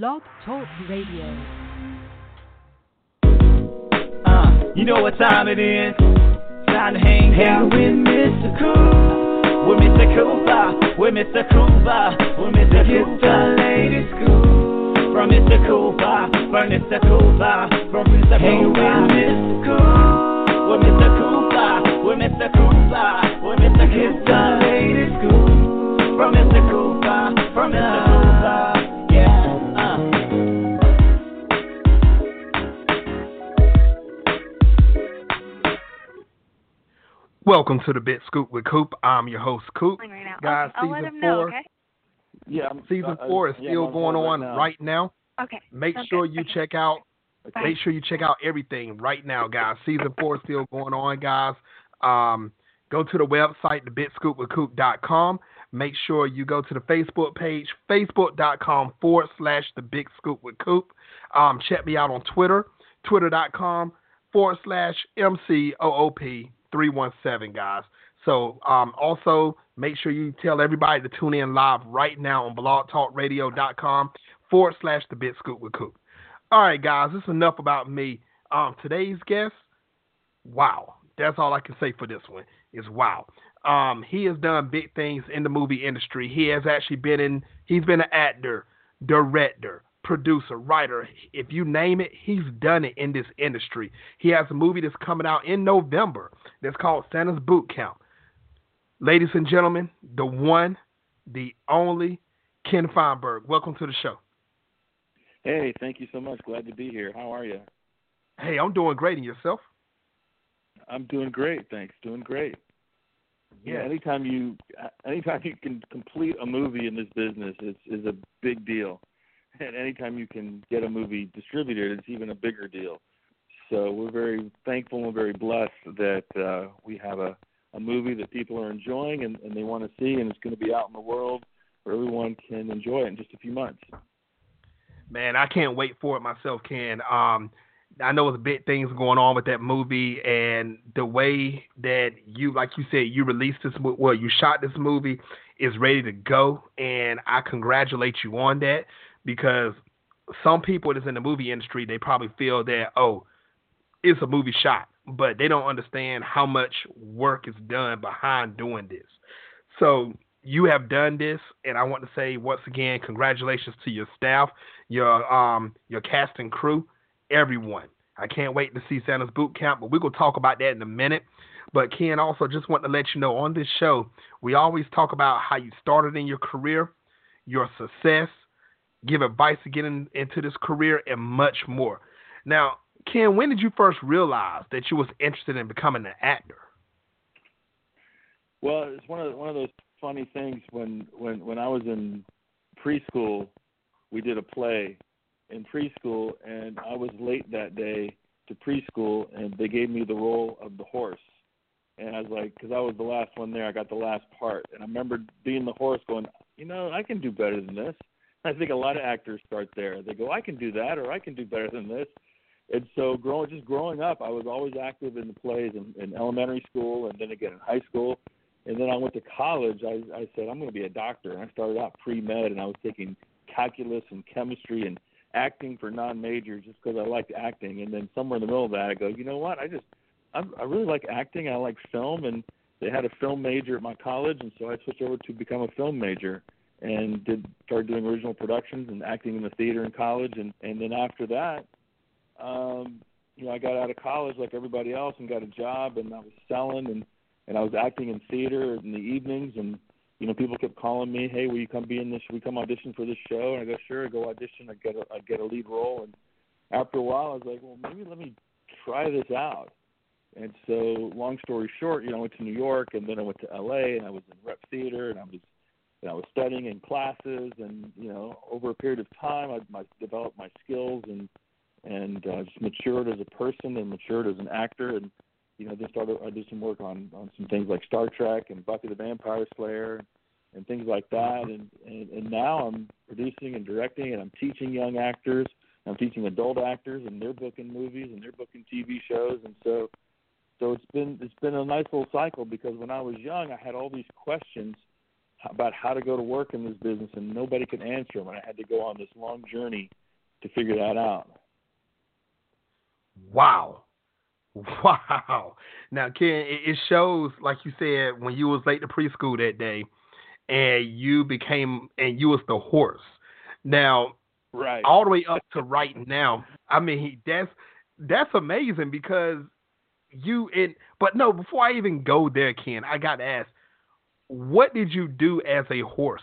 Blog Talk Radio. Uh, you know what time it is? Time to hang out with Mr. Cool. With Mr. Cooper, with Mr. Cooper, with Mr. Cooper. Get the latest scoop from Mr. Cooper, from Mr. Cooper, from Mr. Cooper. Hang with Mr. Cool. With Mr. Cooper, with Mr. Cooper, with Mr. Cooper. Get the latest scoop from Mr. Cooper, from Mr. Cooper. Welcome to the Big Scoop with Coop. I'm your host, Coop. Right now. Guys, okay, I'll let season him know, four, okay? Yeah, I'm, season uh, four is yeah, still going right on now. right now. Okay. Make sounds sure good. you Okay. check out. Bye. Make sure you check out everything right now, guys. Season four is still going on, guys. Um, go to the website, thebigscoopwithcoop.com. Make sure you go to the Facebook page, facebook.com forward slash the big scoop with Coop. Um, check me out on Twitter, twitter.com forward slash MCOOP317, guys. So um, also make sure you tell everybody to tune in live right now on blogtalkradio.com forward slash the big scoop with Coop. All right, guys, this is enough about me. Um, today's guest, wow, that's all I can say for this one is wow. Um, he has done big things in the movie industry. He has actually been in. He's been an actor, director, producer, writer. If you name it, he's done it in this industry. He has a movie that's coming out in November that's called Santa's Boot Camp. Ladies and gentlemen, the one, the only Ken Feinberg. Welcome to the show. Hey, thank you so much. Glad to be here. How are you? Hey, I'm doing great. And yourself? I'm doing great, thanks. Doing great. Yeah. Anytime you, anytime you can complete a movie in this business is is a big deal, and anytime you can get a movie distributed, it's even a bigger deal. So we're very thankful and very blessed that uh, we have a a movie that people are enjoying and, and they want to see, and it's going to be out in the world where everyone can enjoy it in just a few months. Man, I can't wait for it myself, Ken. Um, I know there's big things going on with that movie, and the way that you, like you said, you released this, well, you shot this movie is ready to go, and I congratulate you on that because some people that's in the movie industry, they probably feel that, oh, it's a movie shot, but they don't understand how much work is done behind doing this. So you have done this, and I want to say once again, congratulations to your staff, your um, your cast and crew, everyone. I can't wait to see Santa's boot camp, but we're gonna talk about that in a minute. But Ken, also just want to let you know on this show, we always talk about how you started in your career, your success, give advice to get in, into this career, and much more. Now, Ken, when did you first realize that you was interested in becoming an actor? Well, it's one of one of those funny things when when when I was in preschool, we did a play in preschool, and I was late that day to preschool, and they gave me the role of the horse, and I was like, because I was the last one there, I got the last part, and I remember being the horse, going, you know, I can do better than this. I think a lot of actors start there. They go, I can do that, or I can do better than this. And so, growing just growing up, I was always active in the plays in, in elementary school, and then again in high school. And then I went to college. I, I said I'm going to be a doctor, and I started out pre med, and I was taking calculus and chemistry and acting for non majors just because I liked acting. And then somewhere in the middle of that, I go, you know what? I just I, I really like acting. I like film, and they had a film major at my college, and so I switched over to become a film major and did started doing original productions and acting in the theater in college. And and then after that, um, you know, I got out of college like everybody else and got a job, and I was selling and and I was acting in theater in the evenings, and you know, people kept calling me, "Hey, will you come be in this? Will you come audition for this show?" And I go, "Sure." I go audition. I get a I get a lead role, and after a while, I was like, "Well, maybe let me try this out." And so, long story short, you know, I went to New York, and then I went to L.A. and I was in rep theater, and I was and I was studying in classes, and you know, over a period of time, I, I developed my skills and and uh, just matured as a person and matured as an actor, and you know, then started I did some work on on some things like Star Trek and Buffy the Vampire Slayer and things like that, and and, and now I'm producing and directing, and I'm teaching young actors, I'm teaching adult actors, and they're booking movies and they're booking TV shows, and so so it's been it's been a nice little cycle because when I was young, I had all these questions about how to go to work in this business, and nobody could answer them. And I had to go on this long journey to figure that out. Wow. Wow. Now, Ken, it shows, like you said, when you was late to preschool that day, and you became, and you was the horse. Now, right, all the way up to right now. I mean, that's that's amazing because you and but no, before I even go there, Ken, I got to ask, what did you do as a horse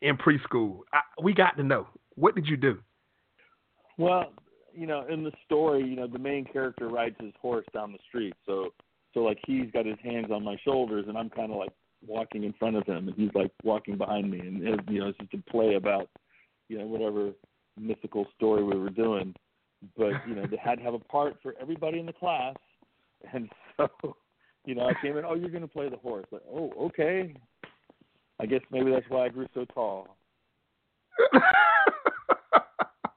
in preschool? I, we got to know. What did you do? Well, you know, in the story, you know, the main character rides his horse down the street. So, so like he's got his hands on my shoulders, and I'm kind of like walking in front of him, and he's like walking behind me, and it, you know, it's just a play about, you know, whatever mythical story we were doing. But you know, they had to have a part for everybody in the class, and so, you know, I came in. Oh, you're going to play the horse. Like, oh, okay. I guess maybe that's why I grew so tall.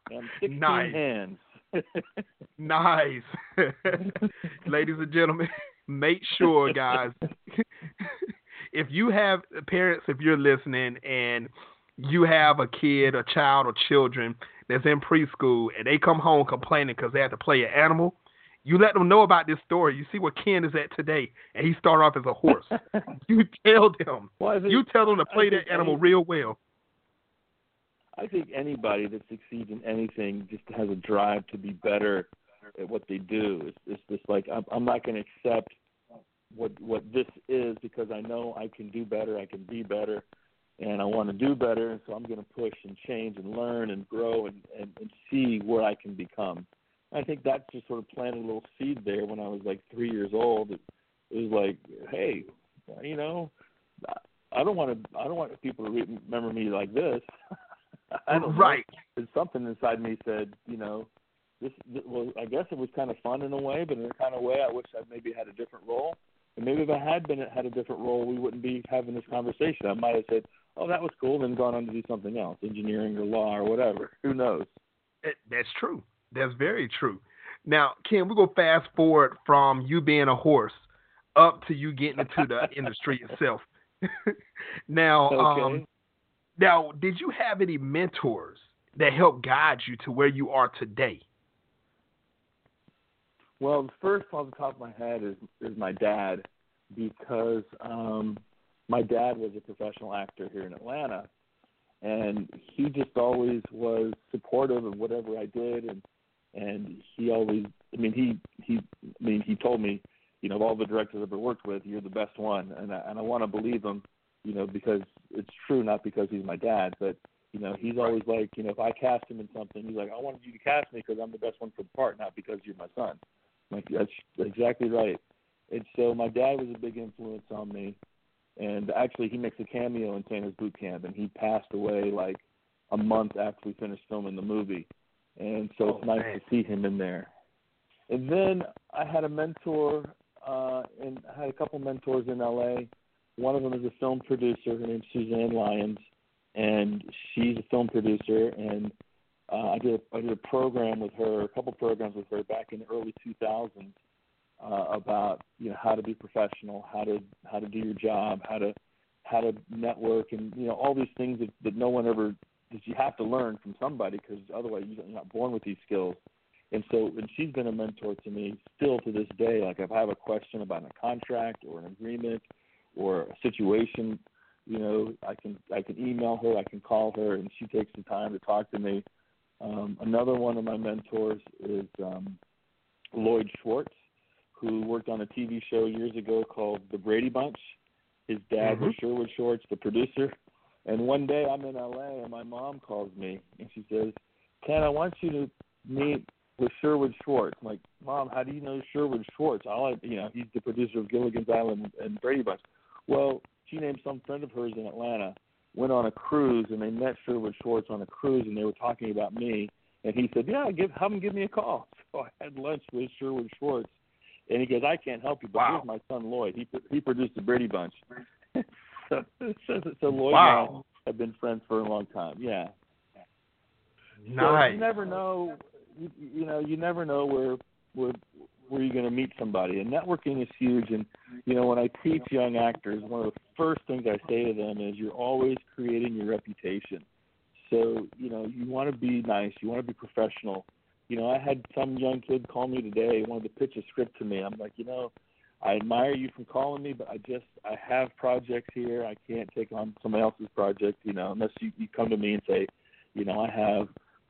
I'm 16 nice. hands. nice. Ladies and gentlemen, make sure, guys, if you have parents, if you're listening and you have a kid, a child, or children that's in preschool and they come home complaining because they have to play an animal, you let them know about this story. You see where Ken is at today, and he started off as a horse. you tell them. Well, think, you tell them to play that animal any, real well. I think anybody that succeeds in anything just has a drive to be better at what they do. It's, it's just like I'm, I'm not going to accept what what this is because I know I can do better. I can be better, and I want to do better. And so I'm going to push and change and learn and grow and, and, and see where I can become. I think that just sort of planted a little seed there when I was like three years old. It, it was like, hey, you know, I don't want to. I don't want people to remember me like this. I don't right. Know. Something inside me said, you know, this. Well, I guess it was kind of fun in a way, but in a kind of way, I wish I maybe had a different role. And maybe if I had been had a different role, we wouldn't be having this conversation. I might have said, "Oh, that was cool," then gone on to do something else, engineering or law or whatever. Who knows? It, that's true. That's very true. Now, Ken, we go fast forward from you being a horse up to you getting into the industry itself. now, okay. um, now, did you have any mentors that helped guide you to where you are today? Well, the first off the top of my head is is my dad, because um, my dad was a professional actor here in Atlanta, and he just always was supportive of whatever I did, and and he always, I mean, he he, I mean, he told me, you know, of all the directors I've ever worked with, you're the best one, and I, and I want to believe him, you know, because it's true, not because he's my dad, but you know, he's always like, you know, if I cast him in something, he's like, I wanted you to cast me because I'm the best one for the part, not because you're my son. I'm like that's exactly right. And so my dad was a big influence on me, and actually he makes a cameo in Santa's Boot Camp, and he passed away like a month after we finished filming the movie and so oh, it's nice man. to see him in there. And then I had a mentor, uh, and I had a couple mentors in LA. One of them is a film producer. Her name's Suzanne Lyons, and she's a film producer. And uh, I did a, I did a program with her, a couple programs with her back in the early 2000s uh, about you know how to be professional, how to how to do your job, how to how to network, and you know all these things that, that no one ever that you have to learn from somebody because otherwise you're not born with these skills. And so, and she's been a mentor to me still to this day. Like if I have a question about a contract or an agreement or a situation, you know, I can I can email her, I can call her, and she takes the time to talk to me. Um, another one of my mentors is um, Lloyd Schwartz, who worked on a TV show years ago called The Brady Bunch. His dad mm-hmm. was Sherwood Schwartz, the producer, and one day I'm in LA and my mom calls me and she says, Ken, I want you to meet with Sherwood Schwartz. I'm like, Mom, how do you know Sherwood Schwartz? All I, you know, he's the producer of Gilligan's Island and Brady Bunch. Well, she named some friend of hers in Atlanta, went on a cruise, and they met Sherwood Schwartz on a cruise, and they were talking about me. And he said, "Yeah, give have him give me a call." So I had lunch with Sherwood Schwartz, and he goes, "I can't help you, but wow. here's my son Lloyd. He he produced the Brady Bunch." so, so, so Lloyd wow. and I have been friends for a long time. Yeah. Nice. So you never know. You, you know, you never know where where where you're going to meet somebody. And networking is huge. And you know, when I teach young actors, one of the first things I say to them is, you're always creating your reputation. So you know, you want to be nice, you want to be professional. You know, I had some young kid call me today, wanted to pitch a script to me. I'm like, you know, I admire you from calling me, but I just I have projects here. I can't take on somebody else's project, you know, unless you, you come to me and say, you know, I have,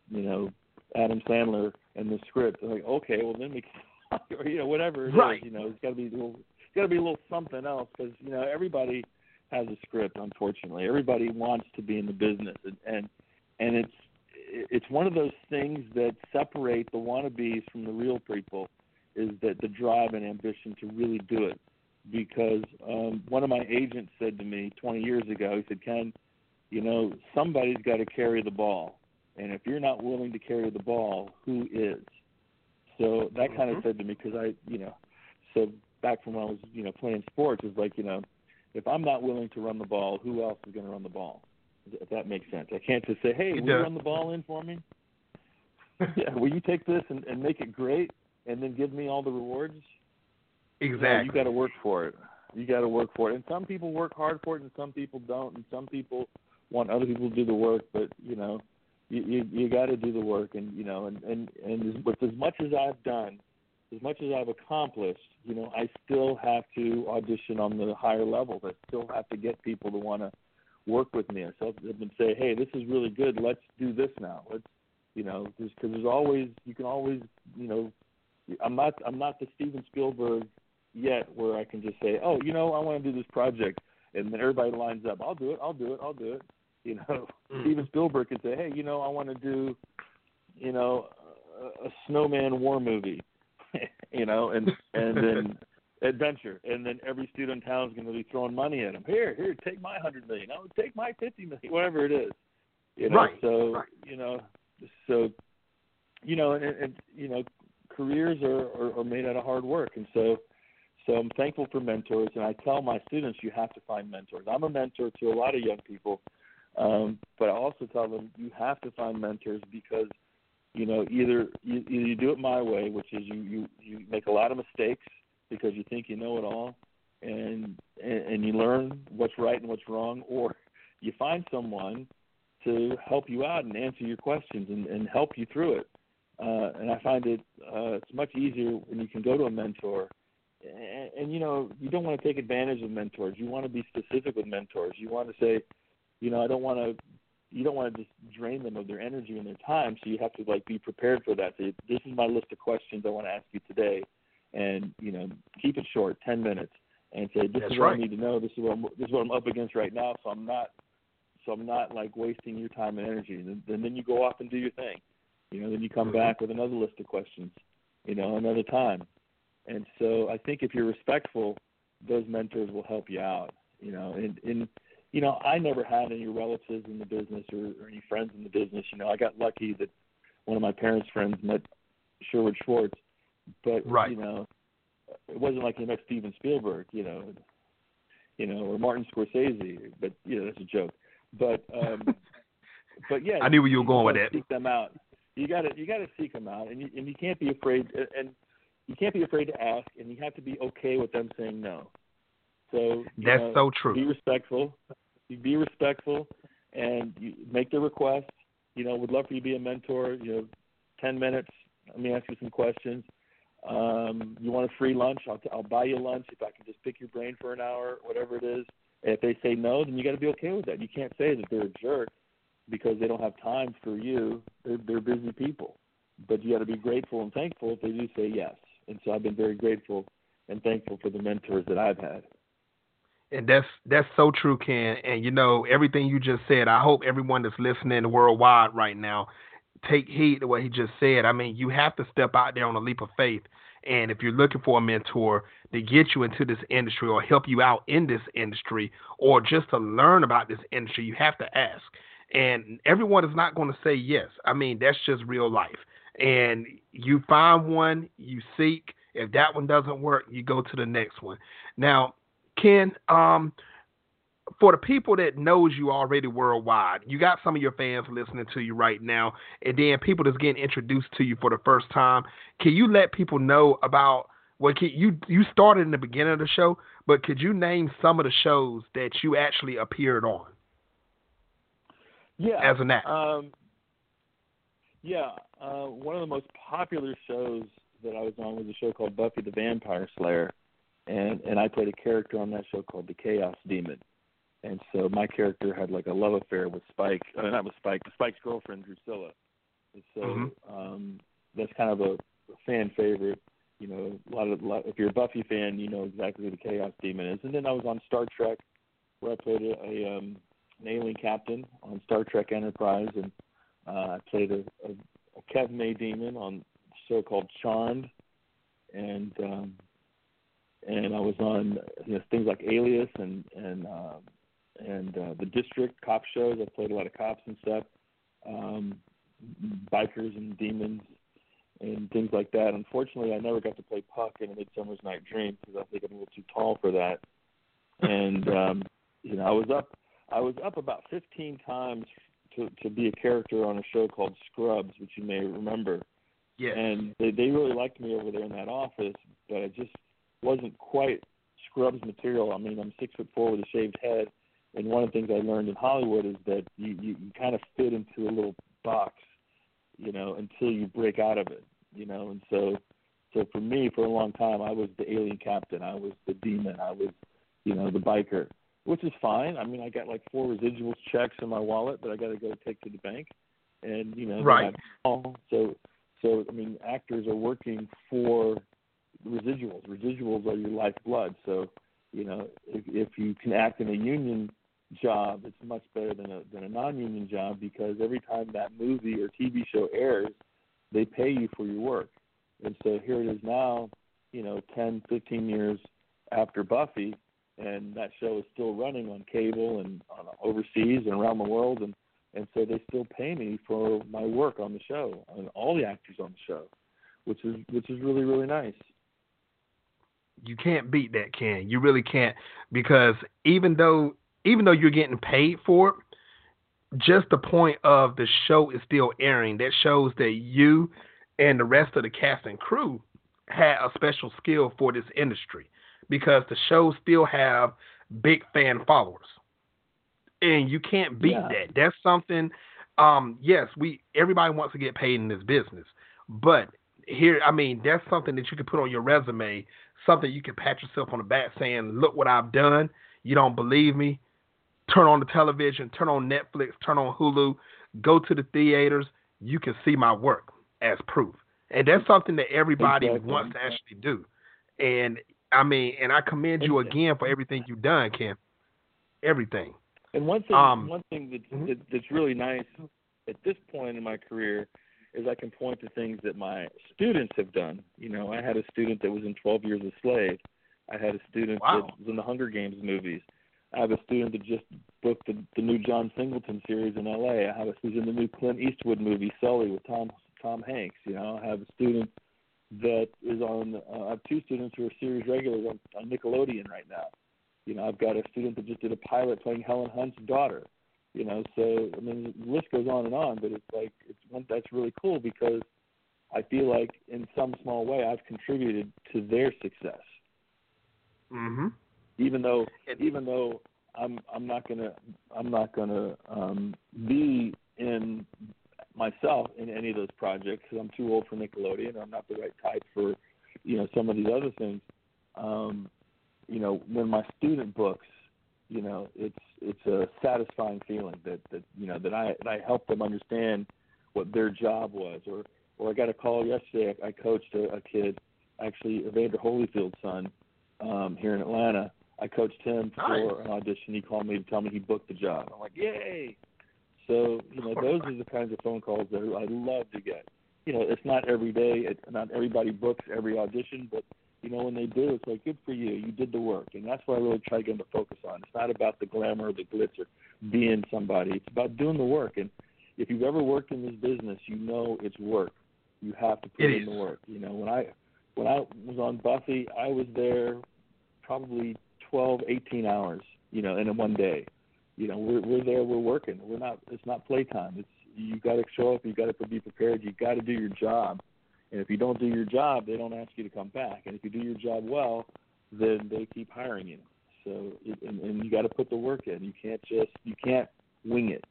you know, Adam Sandler and the script. I'm like, okay, well then we, can, or you know, whatever it right. is, you know, it's got to be a little, it's got to be a little something else because you know everybody has a script. Unfortunately, everybody wants to be in the business, and and and it's it's one of those things that separate the wannabes from the real people is that the drive and ambition to really do it. Because um, one of my agents said to me 20 years ago, he said, Ken, you know, somebody's got to carry the ball. And if you're not willing to carry the ball, who is? So that mm-hmm. kind of said to me, because I, you know, so back from when I was, you know, playing sports, it's like, you know, if I'm not willing to run the ball, who else is going to run the ball? If that makes sense. I can't just say, hey, will you run the ball in for me? yeah, will you take this and, and make it great? And then give me all the rewards. Exactly. No, you got to work for it. You got to work for it. And some people work hard for it, and some people don't. And some people want other people to do the work. But you know, you you, you got to do the work. And you know, and and and with as much as I've done, as much as I've accomplished, you know, I still have to audition on the higher levels. I still have to get people to want to work with me. I still have to say, hey, this is really good. Let's do this now. Let's, you know, because there's always you can always, you know, I'm not I'm not the Steven Spielberg yet where I can just say, oh, you know, I want to do this project, and then everybody lines up. I'll do it. I'll do it. I'll do it. You know, mm. Steven Spielberg can say, hey, you know, I want to do, you know, a, a snowman war movie, you know, and and then adventure, and then every student in town is going to be throwing money at him. Here, here, take my hundred million. Oh, take my fifty million, whatever it is. You know, right. so right. you know, so you know, and, and you know, careers are, are, are made out of hard work, and so so I'm thankful for mentors, and I tell my students you have to find mentors. I'm a mentor to a lot of young people, um, but I also tell them you have to find mentors because you know either you, either you do it my way, which is you you you make a lot of mistakes because you think you know it all, and and, and you learn what's right and what's wrong, or you find someone to help you out and answer your questions and, and help you through it. Uh, and I find it uh, it's much easier when you can go to a mentor. And, and you know, you don't want to take advantage of mentors. You want to be specific with mentors. You want to say, you know, I don't want to. You don't want to just drain them of their energy and their time. So you have to like be prepared for that. Say, this is my list of questions I want to ask you today, and you know, keep it short, ten minutes, and say this That's is what right. I need to know. This is what I'm, this is what I'm up against right now. So I'm not so I'm not like wasting your time and energy. And, and then you go off and do your thing. You know, then you come mm-hmm. back with another list of questions, you know, another time. And so I think if you're respectful, those mentors will help you out, you know, and, and you know, I never had any relatives in the business or, or any friends in the business. You know, I got lucky that one of my parents' friends met Sherwood Schwartz, but right. you know, it wasn't like he met Steven Spielberg, you know, you know, or Martin Scorsese. But you know, that's a joke. But um, but yeah, I knew where you were going with that. Seek them out you got to you got to seek them out, and you, and you can't be afraid, and you can't be afraid to ask, and you have to be okay with them saying no. So that's know, so true. Be respectful. Be respectful, and you make the request. You know, would love for you to be a mentor. You know, ten minutes. Let me ask you some questions. Um, you want a free lunch? I'll, t- I'll buy you lunch if I can just pick your brain for an hour, whatever it is. And if they say no, then you got to be okay with that. You can't say that they're a jerk because they don't have time for you. They're, they're busy people. But you got to be grateful and thankful if they do say yes. And so I've been very grateful and thankful for the mentors that I've had. And that's that's so true, Ken. And you know everything you just said. I hope everyone that's listening worldwide right now take heed to what he just said. I mean, you have to step out there on a leap of faith. And if you're looking for a mentor to get you into this industry or help you out in this industry or just to learn about this industry, you have to ask. And everyone is not going to say yes. I mean, that's just real life. And you find one, you seek. If that one doesn't work, you go to the next one. Now, Ken, um, for the people that knows you already worldwide, you got some of your fans listening to you right now, and then people that's getting introduced to you for the first time. Can you let people know about Well, you you started in the beginning of the show, but could you name some of the shows that you actually appeared on? Yeah, as an actor. Um, yeah, uh, one of the most popular shows that I was on was a show called Buffy the Vampire Slayer, and and I played a character on that show called the Chaos Demon, and so my character had like a love affair with Spike, uh, not with Spike, Spike's girlfriend Drusilla, and so mm-hmm. um, that's kind of a fan favorite. You know, a lot of lot, if you're a Buffy fan, you know exactly who the Chaos Demon is. And then I was on Star Trek, where I played a, a um, an alien captain on Star Trek Enterprise, and uh, I played a, a, a Kevin demon on a show called Charmed, and um, and I was on you know, things like Alias and and uh, and uh, the District cop shows. I played a lot of cops and stuff, um, bikers and demons and things like that. Unfortunately, I never got to play Puck in A Midsummer's Night Dream because I think I'm a little too tall for that. And um, you know, I was up I was up about 15 times to to be a character on a show called Scrubs, which you may remember. Yeah. And they they really liked me over there in that office, but I just wasn't quite Scrubs material. I mean, I'm six foot four with a shaved head, and one of the things I learned in Hollywood is that you you, you kind of fit into a little box, you know, until you break out of it, you know. And so, so for me, for a long time, I was the alien captain. I was the demon. I was, you know, the biker which is fine. I mean, I got like four residuals checks in my wallet that I got to go take to the bank, and you know, right. So, so I mean, actors are working for residuals. Residuals are your lifeblood. So, you know, if, if you can act in a union job, it's much better than a than a non-union job because every time that movie or TV show airs, they pay you for your work. And so here it is now, you know, 10, 15 years after Buffy, and that show is still running on cable and on overseas and around the world and and so they still pay me for my work on the show and all the actors on the show which is which is really really nice. You can't beat that can you really can't because even though even though you're getting paid for it just the point of the show is still airing. That shows that you and the rest of the cast and crew had a special skill for this industry because the shows still have big fan followers. And you can't beat yeah. that. That's something um yes, we everybody wants to get paid in this business. But here I mean, that's something that you can put on your resume, something you can pat yourself on the back saying, Look what I've done. You don't believe me? Turn on the television, turn on Netflix, turn on Hulu, go to the theaters, you can see my work as proof. And that's something that everybody exactly. wants to actually do. And I mean, and I commend you again for everything you've done, Ken. Everything. And one thing, um, one thing that's, mm-hmm. that, that's really nice at this point in my career is I can point to things that my students have done. You know, I had a student that was in 12 Years a Slave. I had a student wow. that was in the Hunger Games movies. I have a student that just booked the, the new John Singleton series in L.A. I have a who's in the new Clint Eastwood movie Sully with Tom Tom Hanks. You know, I have a student that is on. Uh, I have two students who are series regulars on, on Nickelodeon right now. You know, I've got a student that just did a pilot playing Helen Hunt's daughter. You know, so I mean, the list goes on and on. But it's like it's one that's really cool because I feel like in some small way I've contributed to their success. Mm-hmm. Even though, even though I'm I'm not gonna I'm not gonna um, be in myself in any of those projects because I'm too old for Nickelodeon. I'm not the right type for, you know, some of these other things. Um, you know, when my student books, you know, it's it's a satisfying feeling that that you know that I that I helped them understand what their job was. Or or I got a call yesterday. I, I coached a, a kid, actually Evander Holyfield's son, um, here in Atlanta. I coached him for nice. an audition. He called me to tell me he booked the job. I'm like, yay! So you know, those are the kinds of phone calls that I love to get. You know, it's not every day. It, not everybody books every audition, but you know, when they do, it's like good for you. You did the work, and that's what I really try to get them to focus on. It's not about the glamour, the glitz, or being somebody. It's about doing the work. And if you've ever worked in this business, you know it's work. You have to put it in is. the work. You know, when I when I was on Buffy, I was there probably 12, 18 hours. You know, in one day you know we're we're there we're working we're not it's not playtime it's you got to show up you got to be prepared you got to do your job And if you don't do your job, they don't ask you to come back. And if you do your job well, then they keep hiring you. So and, and you got to put the work in. You can't just you can't wing it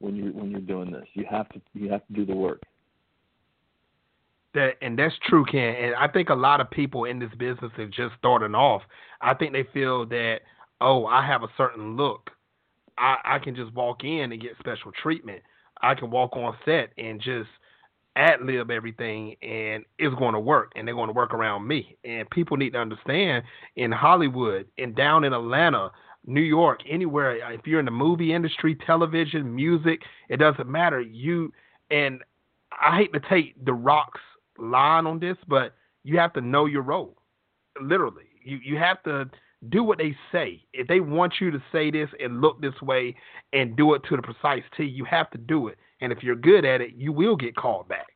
when you when you're doing this. You have to you have to do the work. That and that's true, Ken. And I think a lot of people in this business are just starting off. I think they feel that oh, I have a certain look. I, I can just walk in and get special treatment. I can walk on set and just ad lib everything and it's going to work and they're going to work around me. And people need to understand in Hollywood and down in Atlanta, New York, anywhere, uh, if you're in the movie industry, television, music, it doesn't matter. You and I hate to take the Rock's line on this, but you have to know your role. Literally. You you have to do what they say. If they want you to say this and look this way and do it to the precise T, you have to do it. And if you're good at it, you will get called back.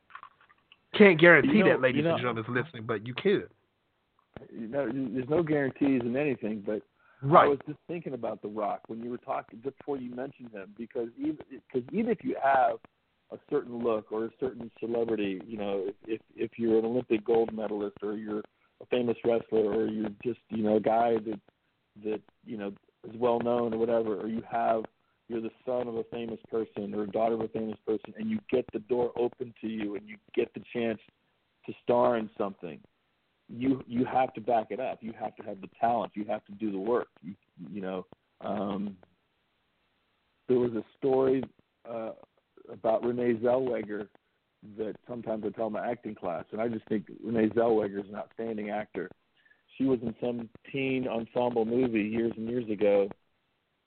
Can't guarantee you know, that, ladies you know, and gentlemen, is listening, but you could. You know, there's no guarantees in anything, but right. I was just thinking about The Rock when you were talking just before you mentioned him, because even because even if you have a certain look or a certain celebrity, you know, if if you're an Olympic gold medalist or you're a famous wrestler or you're just you know a guy that that you know is well known or whatever, or you have you're the son of a famous person or daughter of a famous person, and you get the door open to you and you get the chance to star in something. You you have to back it up. You have to have the talent. You have to do the work. You you know. Um, there was a story uh, about Renee Zellweger that sometimes I tell my acting class, and I just think Renee Zellweger is an outstanding actor. She was in some teen ensemble movie years and years ago,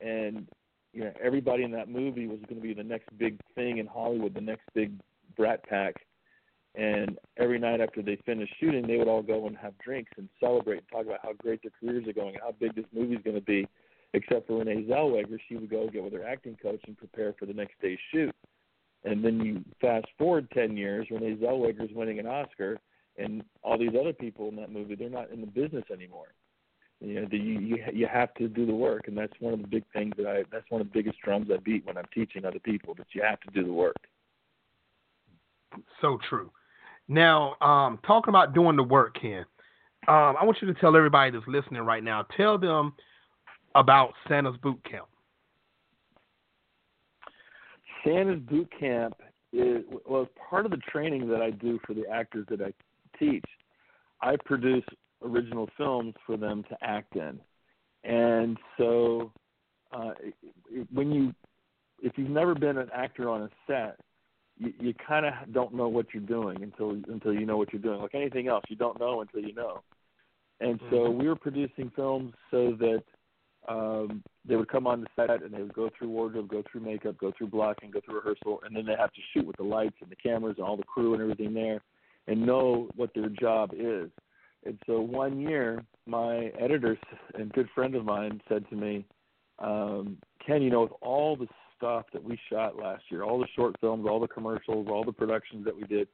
and you know everybody in that movie was going to be the next big thing in Hollywood, the next big Brat Pack. And every night after they finished shooting, they would all go and have drinks and celebrate and talk about how great their careers are going and how big this movie's going to be. Except for Renee Zellweger, she would go get with her acting coach and prepare for the next day's shoot. And then you fast forward 10 years, Renee Zellweger's winning an Oscar, and all these other people in that movie, they're not in the business anymore. You know, the, you, you have to do the work, and that's one of the big things that I. That's one of the biggest drums I beat when I'm teaching other people. That you have to do the work. So true. Now, um, talking about doing the work, Ken, um, I want you to tell everybody that's listening right now. Tell them about Santa's Boot Camp. Santa's Boot Camp is well part of the training that I do for the actors that I teach. I produce original films for them to act in, and so uh, when you if you've never been an actor on a set, you, you kind of don't know what you're doing until until you know what you're doing. Like anything else, you don't know until you know. And so mm-hmm. we were producing films so that um, they would come on the set and they would go through wardrobe, go through makeup, go through blocking, go through rehearsal, and then they have to shoot with the lights and the cameras and all the crew and everything there, and know what their job is. And so one year, my editor and good friend of mine said to me, um, "Ken, you know, with all the stuff that we shot last year, all the short films, all the commercials, all the productions that we did,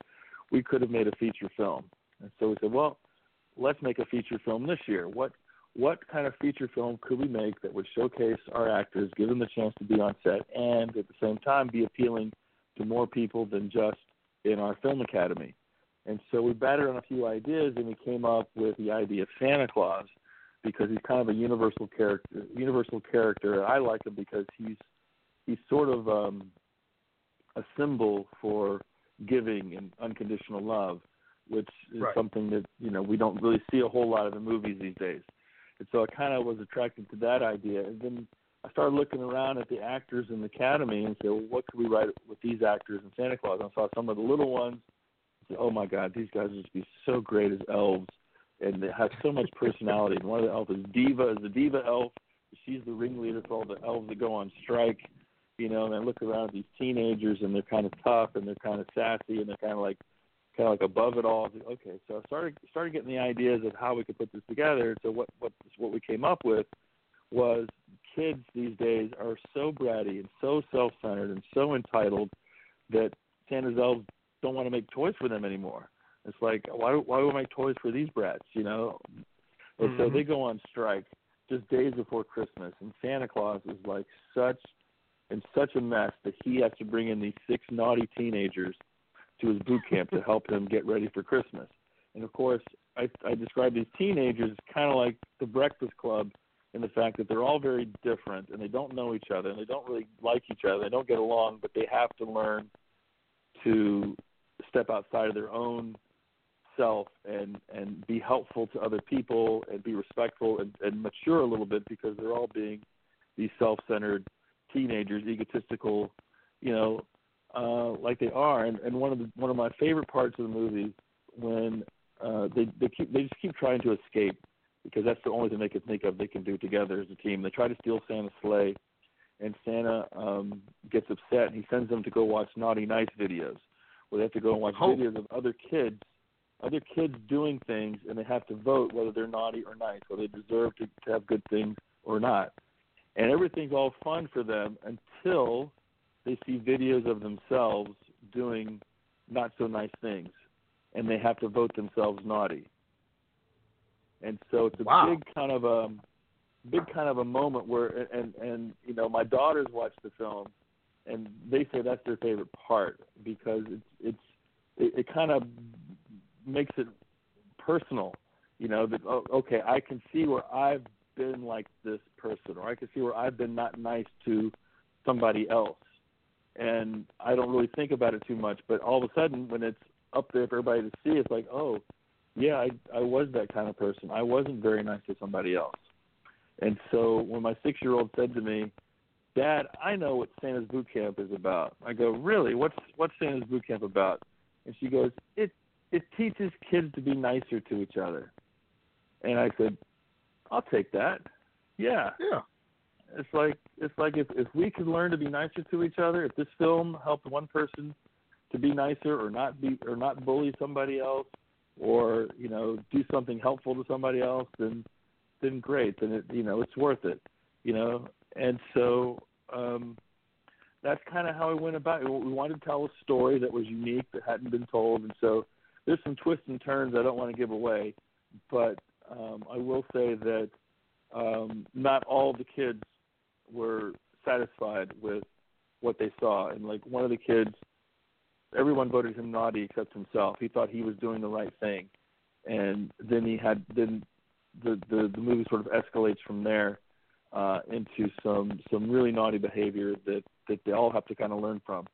we could have made a feature film." And so we said, "Well, let's make a feature film this year. What what kind of feature film could we make that would showcase our actors, give them the chance to be on set, and at the same time be appealing to more people than just in our film academy? And so we batted on a few ideas, and we came up with the idea of Santa Claus because he's kind of a universal character. Universal character. I like him because he's he's sort of um, a symbol for giving and unconditional love, which is right. something that you know we don't really see a whole lot of in movies these days. And so I kind of was attracted to that idea. And then I started looking around at the actors in the academy and said, well, what could we write with these actors in Santa Claus? And I saw some of the little ones. I said, oh my God, these guys would be so great as elves, and they have so much personality. And one of the elves is Diva, is the Diva elf. She's the ringleader for all the elves that go on strike. You know, and I look around at these teenagers, and they're kind of tough, and they're kind of sassy, and they're kind of like kind of like above it all. Okay, so I started started getting the ideas of how we could put this together. So what what what we came up with was kids these days are so bratty and so self-centered and so entitled that Santa's elves don't want to make toys for them anymore. It's like why why do we make toys for these brats? You know, and mm-hmm. so they go on strike just days before Christmas, and Santa Claus is like such in such a mess that he has to bring in these six naughty teenagers to his boot camp to help him get ready for Christmas. And of course, I, I describe these teenagers kind of like the Breakfast Club in the fact that they're all very different and they don't know each other and they don't really like each other. They don't get along, but they have to learn to step outside of their own self and and be helpful to other people and be respectful and, and mature a little bit because they're all being these self-centered teenagers, egotistical, you know, uh, like they are. And, and one of the one of my favorite parts of the movie when uh, they they keep they just keep trying to escape because that's the only thing they can think of they can do together as a team. They try to steal Santa's sleigh, and Santa um, gets upset and he sends them to go watch naughty nice videos, where they have to go and watch Oh. videos of other kids, other kids doing things, and they have to vote whether they're naughty or nice, whether they deserve to, to have good things or not. And everything's all fun for them until they see videos of themselves doing not so nice things, and they have to vote themselves naughty. And so it's a Wow. big kind of a big kind of a moment where and and you know my daughters watch the film and they say that's their favorite part because it's it's it, it kind of makes it personal you know that oh, okay i can see where i've been like this person or i can see where i've been not nice to somebody else and i don't really think about it too much but all of a sudden when it's up there for everybody to see it's like oh yeah i i was that kind of person i wasn't very nice to somebody else and so when my six year old said to me, Dad, I know what Santa's boot camp is about. I go, Really? What's what's Santa's boot camp about? And she goes, It it teaches kids to be nicer to each other. And I said, I'll take that. Yeah. Yeah. It's like it's like if if we could learn to be nicer to each other, if this film helped one person to be nicer or not be or not bully somebody else or, you know, do something helpful to somebody else, then then great. Then it you know, it's worth it. You know? And so um that's kind of how we went about it. We wanted to tell a story that was unique, that hadn't been told, and so there's some twists and turns I don't want to give away, but um, I will say that um, not all the kids were satisfied with what they saw, and like one of the kids, everyone voted him naughty except himself. He thought he was doing the right thing, and then he had then the the, the movie sort of escalates from there uh, into some some really naughty behavior that that they all have to kind of learn from.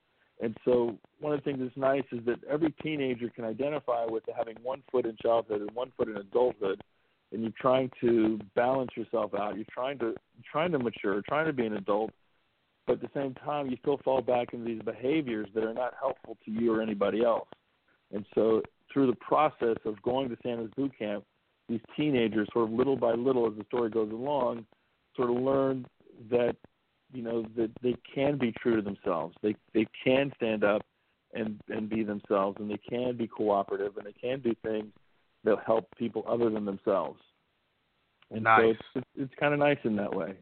And so one of the things that's nice is that every teenager can identify with having one foot in childhood and one foot in adulthood, and you're trying to balance yourself out. You're trying to trying to mature, trying to be an adult, but at the same time you still fall back into these behaviors that are not helpful to you or anybody else. And so through the process of going to Santa's boot camp, these teenagers sort of little by little as the story goes along, sort of learn that you know that they can be true to themselves. They they can stand up and and be themselves, and they can be cooperative, and they can do things that help people other than themselves. And so it's it's, it's kind of nice in that way.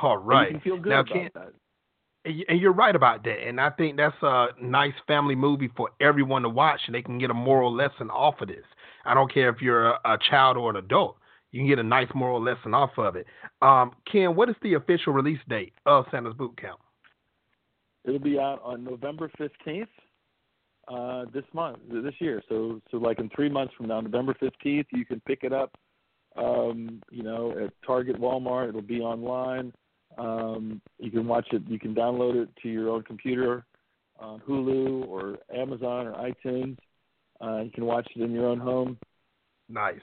All right. And you can feel good Now, about Ken- that. And you- and you're right about that. And I think that's a nice family movie for everyone to watch, and they can get a moral lesson off of this. I don't care if you're a, a child or an adult. You can get a nice moral lesson off of it. Um, Ken, what is the official release date of Santa's Boot Camp? It'll be out on November fifteenth, uh, this month, this year. So, so like in three months from now, November fifteenth, you can pick it up. Um, you know, at Target, Walmart. It'll be online. Um, you can watch it. You can download it to your own computer, on Hulu or Amazon or iTunes. Uh, you can watch it in your own home. Nice.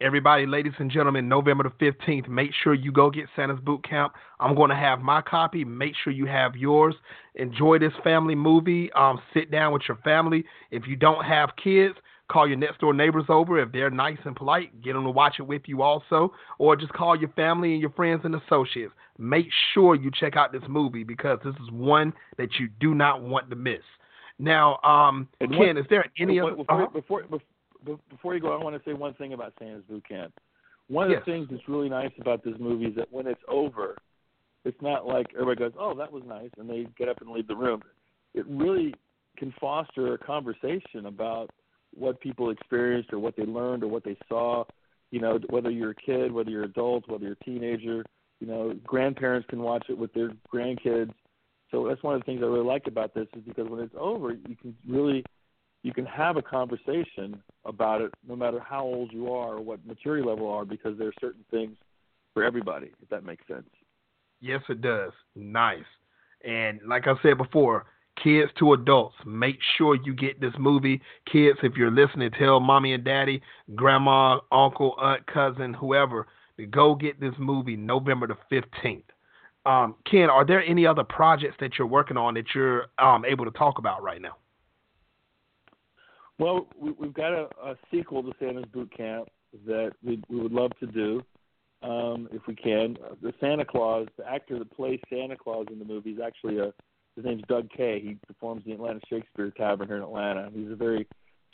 Everybody, ladies and gentlemen, November the 15th, make sure you go get Santa's Boot Camp. I'm going to have my copy. Make sure you have yours. Enjoy this family movie. Um, sit down with your family. If you don't have kids, call your next door neighbors over. If they're nice and polite, get them to watch it with you also. Or just call your family and your friends and associates. Make sure you check out this movie because this is one that you do not want to miss. Now, um, Ken, what- is there any other? before, uh-huh. before, before before you go, I want to say one thing about Santa's Boot Camp. One of Yes. the things that's really nice about this movie is that when it's over, it's not like everybody goes, "Oh, that was nice," and they get up and leave the room. It really can foster a conversation about what people experienced or what they learned or what they saw. You know, whether you're a kid, whether you're adult, whether you're a teenager. You know, grandparents can watch it with their grandkids, So that's one of the things I really like about this is because when it's over, you can really you can have a conversation about it, no matter how old you are or what maturity level you are, because there are certain things for everybody. If that makes sense. Yes, it does. Nice. And like I said before, kids to adults, make sure you get this movie. Kids, if you're listening, tell mommy and daddy, grandma, uncle, aunt, cousin, whoever, to go get this movie November the 15th. Um, Ken, are there any other projects that you're working on that you're um, able to talk about right now? Well, we, have got a, a, sequel to Santa's Boot Camp that we, we would love to do um, if we can. The Santa Claus, the actor that plays Santa Claus in the movie, is actually a his name's Doug Kaye. He performs the Atlanta Shakespeare Tavern here in Atlanta. He's a very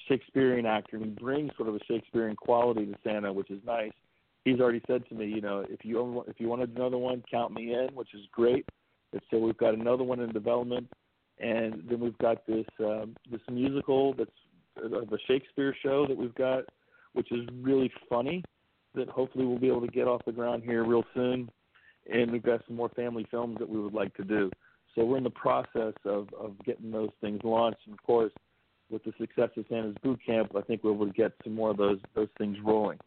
Shakespearean actor, and he brings sort of a Shakespearean quality to Santa, which is nice. He's already said to me, you know, if you if you wanted another one, count me in, which is great. And so we've got another one in development, and then we've got this um, this musical that's of a Shakespeare show that we've got, which is really funny. That hopefully we'll be able to get off the ground here real soon, and we've got some more family films that we would like to do. So we're in the process of, of getting those things launched. And of course, with the success of Santa's Boot Camp, I think we're able to get some more of those those things rolling.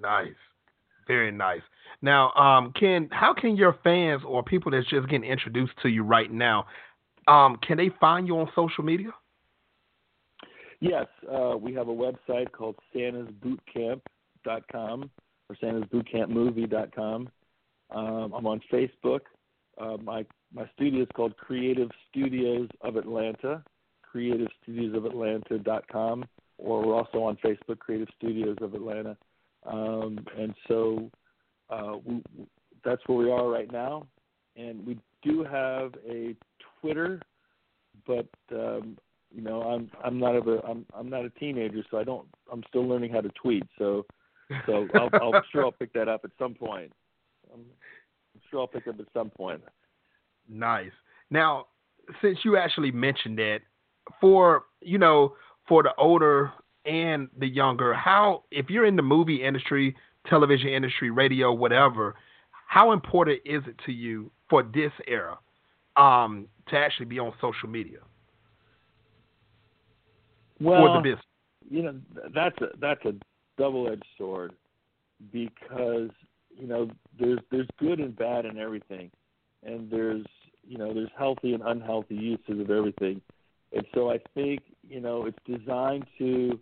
Nice. Very nice. Now, um, Ken, how can your fans or people that's just getting introduced to you right now, um, can they find you on social media? Yes, uh, we have a website called santasbootcamp.com or santasbootcampmovie.com. Um, I'm on Facebook. Uh, my my studio is called Creative Studios of Atlanta, creativestudiosofAtlanta.com, or we're also on Facebook, Creative Studios of Atlanta. Um, and so uh, we, that's where we are right now. And we do have a Twitter, but um, you know I'm I'm not a I'm I'm not a teenager, so I don't I'm still learning how to tweet. So so I'll, I'll sure I'll pick that up at some point. I'm, sure I'll pick up at some point. Nice. Now, since you actually mentioned that, for you know, for the older and the younger, how if you're in the movie industry, television industry, radio, whatever, how important is it to you for this era um, to actually be on social media? Well, you know that's a that's a double-edged sword because you know there's there's good and bad in everything, and there's you know, there's healthy and unhealthy uses of everything. And so I think, you know, it's designed to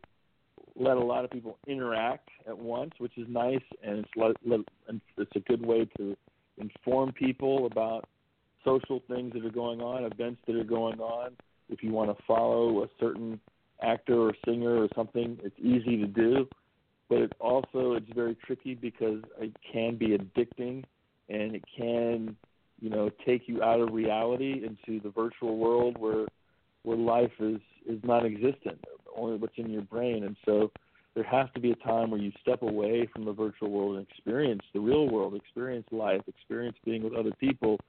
let a lot of people interact at once, which is nice, and it's let, let, and it's a good way to inform people about social things that are going on, events that are going on. If you want to follow a certain actor or singer or something, it's easy to do. But it also it's very tricky because it can be addicting, and it can you know take you out of reality into the virtual world where where life is is non-existent, only what's in your brain, and so there has to be a time where you step away from the virtual world and experience the real world, experience life, experience being with other people,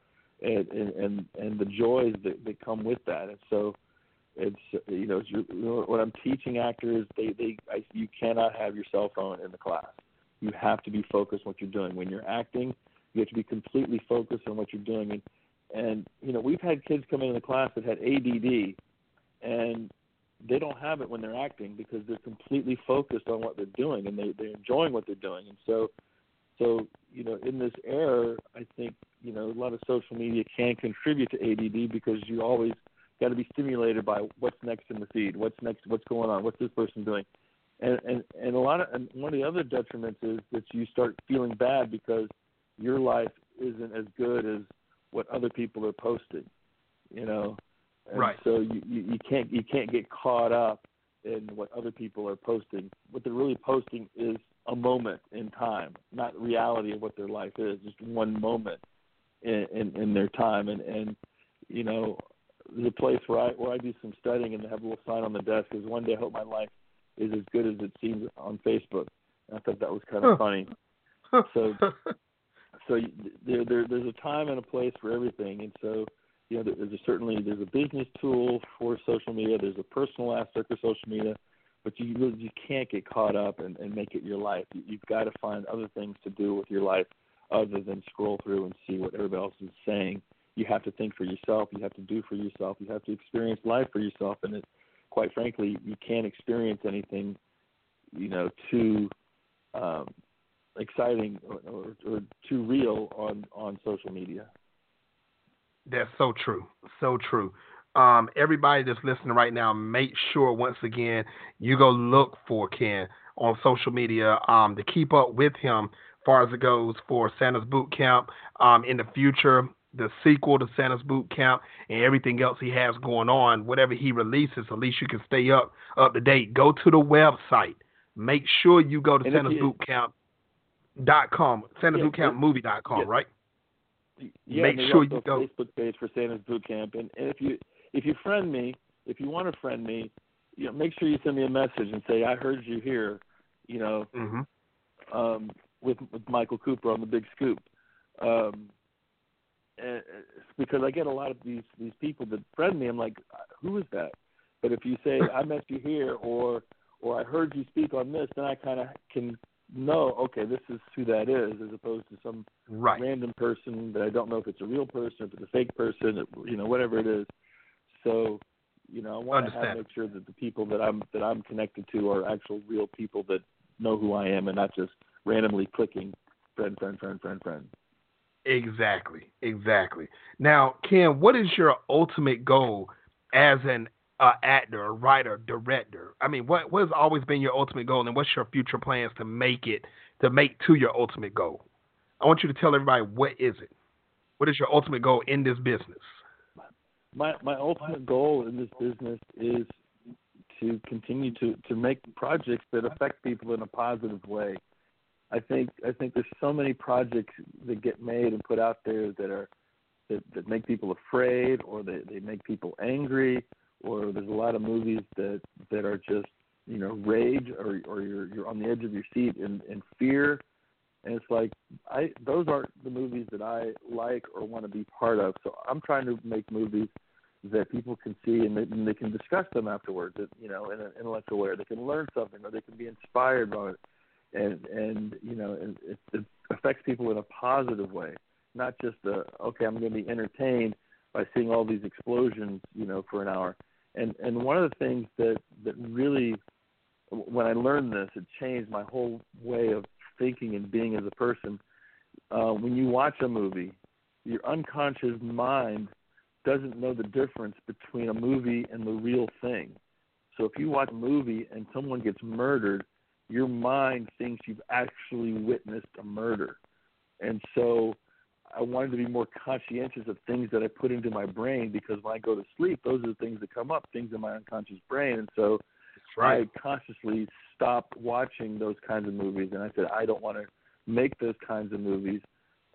and and and, and the joys that, that come with that. And so, it's you know, it's, you what I'm teaching actors, they they I, you cannot have your cell phone in the class. You have to be focused on what you're doing when you're acting. You have to be completely focused on what you're doing. And, and you know, we've had kids come into the class that had ADD, and they don't have it when they're acting because they're completely focused on what they're doing and they, they're enjoying what they're doing. And so, so you know, in this era, I think you know a lot of social media can contribute to ADD because you always got to be stimulated by what's next in the feed, what's next, what's going on, what's this person doing, and and and a lot of and one of the other detriments is that you start feeling bad because your life isn't as good as what other people are posting, you know. And right. So you, you you can't you can't get caught up in what other people are posting. What they're really posting is a moment in time, not reality of what their life is. Just one moment in in, in their time, and and you know the place where I where I do some studying and have a little sign on the desk is one day I hope my life is as good as it seems on Facebook. And I thought that was kind of funny. so so there, there there's a time and a place for everything, and so you know there's a, certainly there's a business tool for social media. There's a personal aspect for social media, but you really you can't get caught up and, and make it your life. You, you've got to find other things to do with your life other than scroll through and see what everybody else is saying. You have to think for yourself, you have to do for yourself, you have to experience life for yourself, and it, quite frankly, you can't experience anything, you know, too um, exciting or, or, or too real on on social media. That's so true, so true. Um, everybody that's listening right now, make sure once again you go look for Ken on social media um, to keep up with him as far as it goes for Santa's Boot Camp um, in the future, the sequel to Santa's Boot Camp, and everything else he has going on. Whatever he releases, at least you can stay up up to date. Go to the website. Make sure you go to And Santa's Boot Camp. Dot com, Santa's Yeah, Boot Camp Movie dot com, yeah. right? Yeah, Make sure you go- Facebook page for Santa's Boot Camp, and, and if you if you friend me, if you want to friend me, you know, make sure you send me a message and say I heard you here, you know, Mm-hmm. um, with with Michael Cooper on the Big Scoop, um, and, because I get a lot of these these people that friend me. I'm like, who is that? But if you say I met you here or or I heard you speak on this, then I kind of can know, okay, this is who that is, as opposed to some Right. random person that I don't know if it's a real person, if it's a fake person, you know, whatever it is. So, you know, I want to have, make sure that the people that I'm that I'm connected to are actual real people that know who I am and not just randomly clicking friend, friend, friend, friend, friend. Exactly, exactly. Now, Ken, what is your ultimate goal as an uh, actor, a writer, director? I mean, what what has always been your ultimate goal, and what's your future plans to make it to make to your ultimate goal? I want you to tell everybody what is it. What is your ultimate goal in this business? My my ultimate goal in this business is to continue to to make projects that affect people in a positive way. I think I think there's so many projects that get made and put out there that are that, that make people afraid or they, they make people angry or there's a lot of movies that that are just you know rage or or you're you're on the edge of your seat in, in fear and it's like I those aren't the movies that I like or want to be part of. So I'm trying to make movies that people can see and they, and they can discuss them afterwards. You know, in an intellectual way, or they can learn something, or they can be inspired by it, and and you know, it, it affects people in a positive way, not just a okay, I'm going to be entertained by seeing all these explosions, you know, for an hour. And and one of the things that that really when I learned this, it changed my whole way of thinking and being as a person. Uh, when you watch a movie, your unconscious mind doesn't know the difference between a movie and the real thing. So if you watch a movie and someone gets murdered, your mind thinks you've actually witnessed a murder. And so I wanted to be more conscientious of things that I put into my brain because when I go to sleep, those are the things that come up, things in my unconscious brain. And so I consciously stopped watching those kinds of movies, and I said I don't want to make those kinds of movies,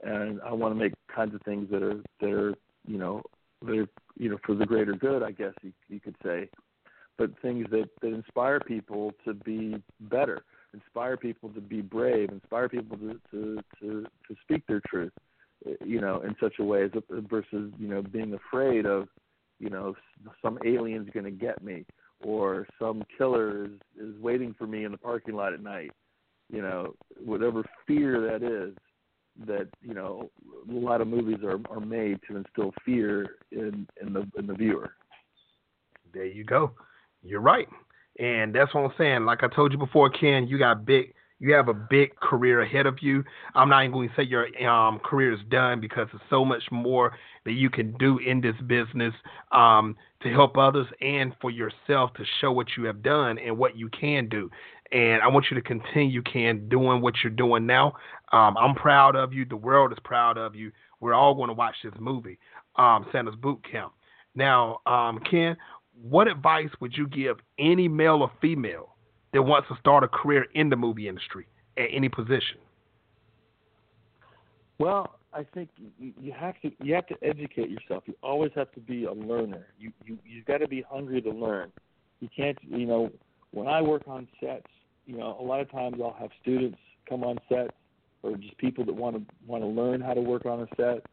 and I want to make kinds of things that are that are you know that are you know for the greater good, I guess you, you could say, but things that that inspire people to be better, inspire people to be brave, inspire people to to to, to speak their truth, you know, in such a way as versus you know being afraid of you know some alien's going to get me or some killer is, is waiting for me in the parking lot at night. You know, whatever fear that is, that you know, a lot of movies are are made to instill fear in in the in the viewer. There you go. You're right, and that's what I'm saying. Like I told you before, Ken, you got big. You have a big career ahead of you. I'm not even going to say your um, career is done because there's so much more that you can do in this business um, to help others and for yourself to show what you have done and what you can do. And I want you to continue, Ken, doing what you're doing now. Um, I'm proud of you. The world is proud of you. We're all going to watch this movie, um, Santa's Boot Camp. Now, um, Ken, what advice would you give any male or female that wants to start a career in the movie industry at any position? Well, I think you, have to you have to educate yourself. You always have to be a learner. You you you've got to be hungry to learn. You can't you know when I work on sets, you know a lot of times I'll have students come on sets or just people that want to want to learn how to work on a set,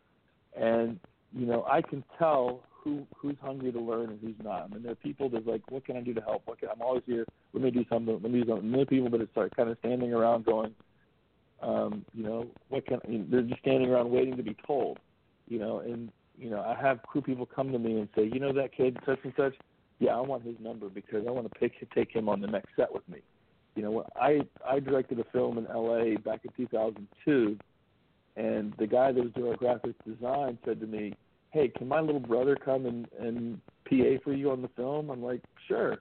and you know I can tell who who's hungry to learn and who's not. I mean, there are people that's like, what can I do to help? What can, I'm always here. Let me do something. Let me do something. And there are people that are kind of standing around going, um, you know, what can you know, they're just standing around waiting to be told, you know, and you know, I have crew people come to me and say, you know, that kid such and such. Yeah, I want his number because I want to pick take him on the next set with me. You know, I I directed a film in L.A. back in 2002, and the guy that was doing graphic design said to me, "Hey, can my little brother come and and PA for you on the film?" I'm like, "Sure."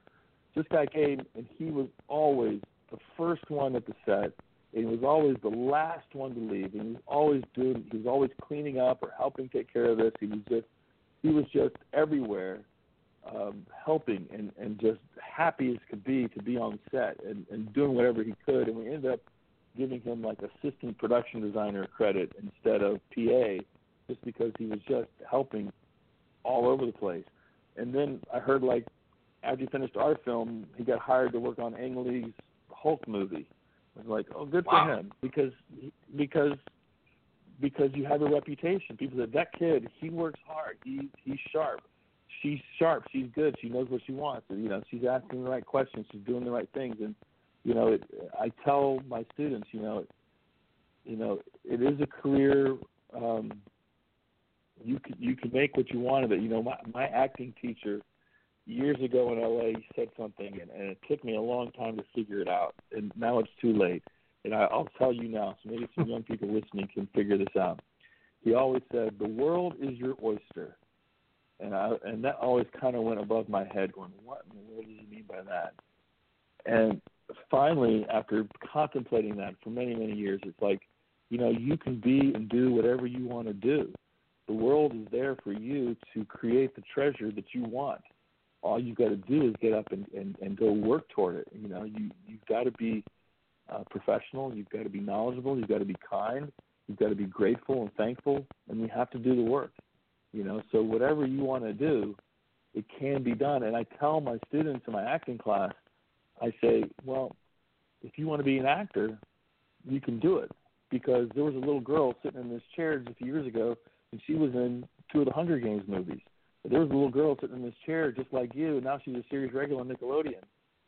This guy came, and he was always the first one at the set and he was always the last one to leave. And he was always doing, he was always cleaning up or helping take care of this. He was just, he was just everywhere, um, helping and and just happy as could be to be on set and and doing whatever he could. And we ended up giving him like assistant production designer credit instead of PA, just because he was just helping all over the place. And then I heard like after he finished our film, he got hired to work on Ang Lee's Hulk movie I was like, oh, good wow. for him because because because you have a reputation. People said that kid, he works hard. He he's sharp. She's sharp. She's good. She knows what she wants. And, you know, she's asking the right questions. She's doing the right things. And you know, it, I tell my students, you know, you know, it is a career. Um, you can you can make what you want of it. You know, my my acting teacher years ago in LA said something, and, and it took me a long time to figure it out, and now it's too late. And I, I'll tell you now, so maybe some young people listening can figure this out. He always said, "The world is your oyster," and I and that always kind of went above my head, going, "What in the world does he mean by that?" And finally, after contemplating that for many many years, it's like, you know, you can be and do whatever you want to do. The world is there for you to create the treasure that you want all you've got to do is get up and, and, and go work toward it. You know, you you've got to be uh, professional. You've got to be knowledgeable. You've got to be kind. You've got to be grateful and thankful, and you have to do the work. You know, so whatever you want to do, it can be done. And I tell my students in my acting class, I say, well, if you want to be an actor, you can do it because there was a little girl sitting in this chair just a few years ago, and she was in two of the Hunger Games movies there was a little girl sitting in this chair just like you, and now she's a series regular on Nickelodeon.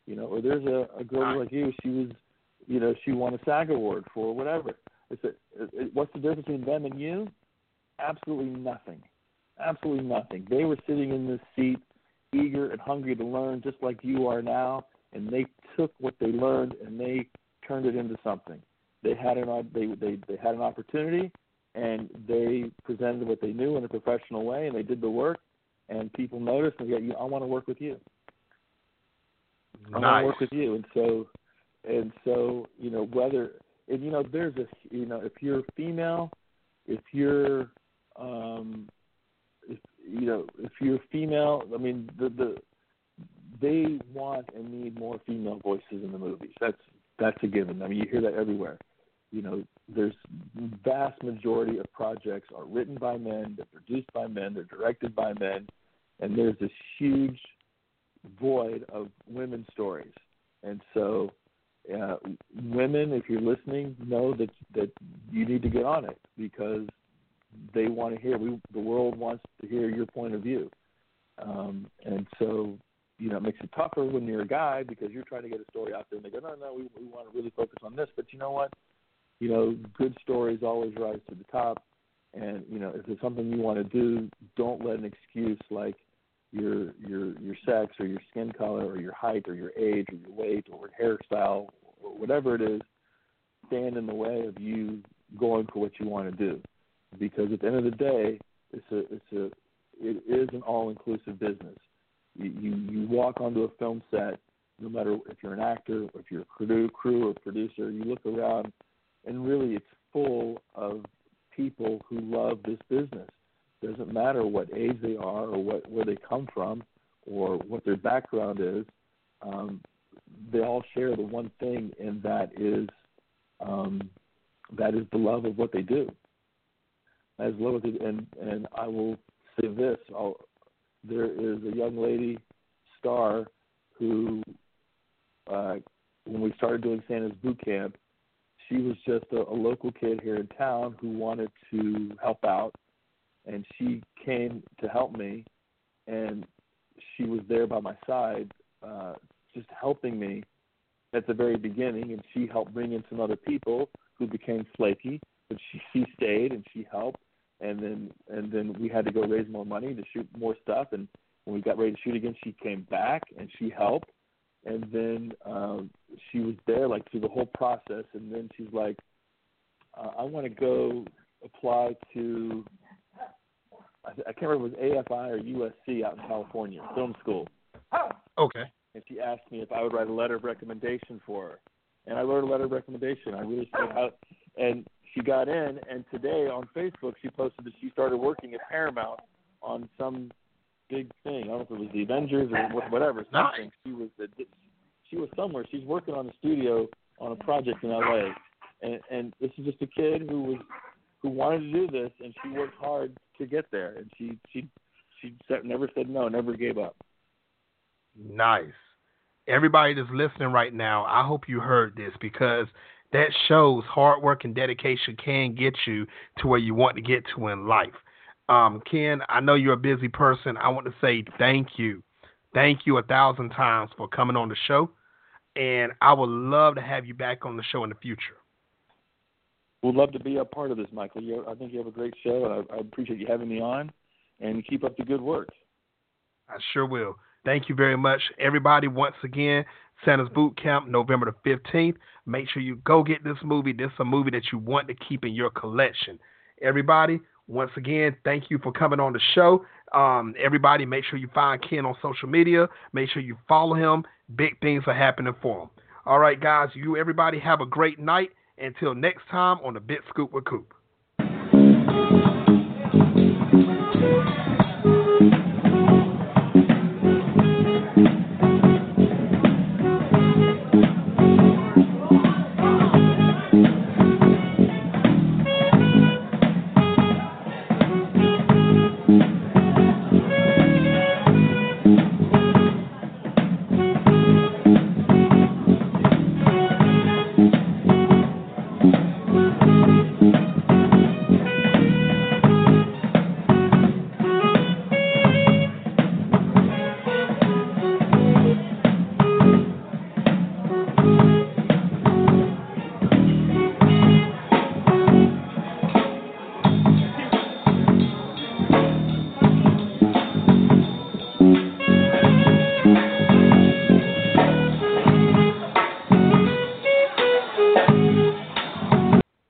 You know, or there's a, a girl ah. like you, she was, you know, she won a SAG award for whatever. It's a, it, what's the difference between them and you? Absolutely nothing. Absolutely nothing. They were sitting in this seat, eager and hungry to learn, just like you are now, and they took what they learned and they turned it into something. They had an they they they had an opportunity, and they presented what they knew in a professional way, and they did the work, and people noticed and get you. I want to work with you. Nice. I want to work with you, and so and so you know whether and you know there's a you know if you're female, if you're um, if you know if you're female, I mean the the they want and need more female voices in the movies. That's that's a given. I mean you hear that everywhere. You know, there's vast majority of projects are written by men, they're produced by men, they're directed by men, and there's this huge void of women's stories. And so, uh, women, if you're listening, know that that you need to get on it because they want to hear. We, the world wants to hear your point of view. Um, and so, you know, it makes it tougher when you're a guy because you're trying to get a story out there, and they go, no, no, we, we want to really focus on this. But you know what? You know, good stories always rise to the top. And you know, if it's something you want to do, don't let an excuse like your your your sex or your skin color or your height or your age or your weight or hairstyle or whatever it is stand in the way of you going for what you want to do because at the end of the day it's a it's a it is an all inclusive business you, you you walk onto a film set no matter if you're an actor or if you're a crew crew or producer you look around and really it's full of people who love this business doesn't matter what age they are or what where they come from or what their background is. Um, they all share the one thing, and that is um, that is the love of what they do. As love of it, and and I will say this: I'll, there is a young lady star who, uh, when we started doing Santa's boot camp, she was just a, a local kid here in town who wanted to help out and she came to help me, and she was there by my side, uh, just helping me at the very beginning, and she helped bring in some other people who became flaky, but she she stayed and she helped, and then and then we had to go raise more money to shoot more stuff. And when we got ready to shoot again, she came back and she helped. And then um, she was there like through the whole process. And then she's like, uh, I want to go apply to I, I can't remember if it was AFI or USC out in California film school. Okay. And she asked me if I would write a letter of recommendation for her, and I wrote a letter of recommendation. I really said how, and she got in. And today on Facebook, she posted that she started working at Paramount on some big thing. I don't know if it was the Avengers or whatever. Something. Nice. She was the, she was somewhere. She's working on a studio on a project in LA, and and this is just a kid who was who wanted to do this, and she worked hard to get there, and she she she never said no, never gave up. Nice. Everybody that's listening right now, I hope you heard this because that shows hard work and dedication can get you to where you want to get to in life. Um, Ken, I know you're a busy person. I want to say thank you. Thank you a thousand times for coming on the show. And I would love to have you back on the show in the future. We'd love to be a part of this, Michael. You, I think you have a great show, and I, I appreciate you having me on. And keep up the good work. I sure will. Thank you very much, everybody. Once again, Santa's Boot Camp, November the 15th. Make sure you go get this movie. This is a movie that you want to keep in your collection. Everybody, once again, thank you for coming on the show. Um, everybody, make sure you find Ken on social media. Make sure you follow him. Big things are happening for him. All right, guys, you everybody have a great night. Until next time on the Big Scoop with Coop.